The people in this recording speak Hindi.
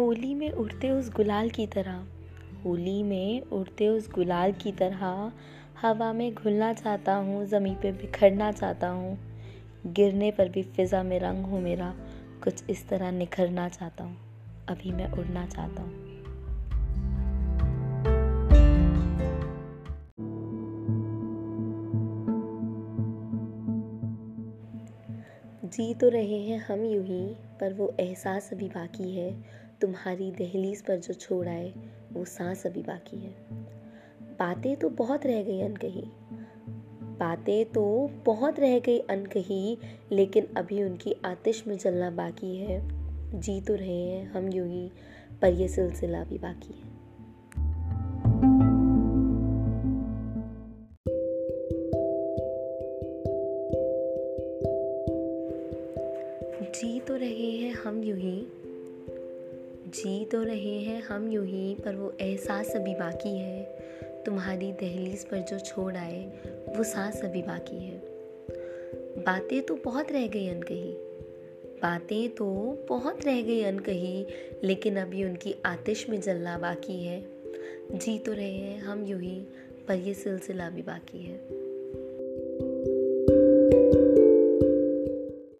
होली में उड़ते उस गुलाल की तरह। होली में उड़ते उस गुलाल की तरह हवा में घुलना चाहता हूँ, ज़मीन पे बिखरना चाहता हूँ। गिरने पर भी फिज़ा में रंग हो मेरा, कुछ इस तरह निखरना चाहता हूँ। अभी मैं उड़ना चाहता हूँ। जी तो रहे हैं हम यूँ ही, पर वो एहसास अभी बाकी है। तुम्हारी दहलीज पर जो छोड़ आए, वो सांस अभी बाकी है। बातें तो बहुत रह गई अनकही। बातें तो बहुत रह गई अनकही, लेकिन अभी उनकी आतिश में जलना बाकी है। जी तो रहे हैं हम यूँ ही, पर ये सिलसिला भी बाकी है। जी तो रहे हैं हम यूँ ही जी तो रहे हैं हम यूँ ही, पर वो एहसास अभी बाकी है। तुम्हारी दहलीज पर जो छोड़ आए, वो सांस अभी बाकी है। बातें तो बहुत रह गई अनकही। बातें तो बहुत रह गई अनकही, लेकिन अभी उनकी आतिश में जलना बाकी है। जी तो रहे हैं हम यूँ ही, पर ये सिलसिला भी बाकी है।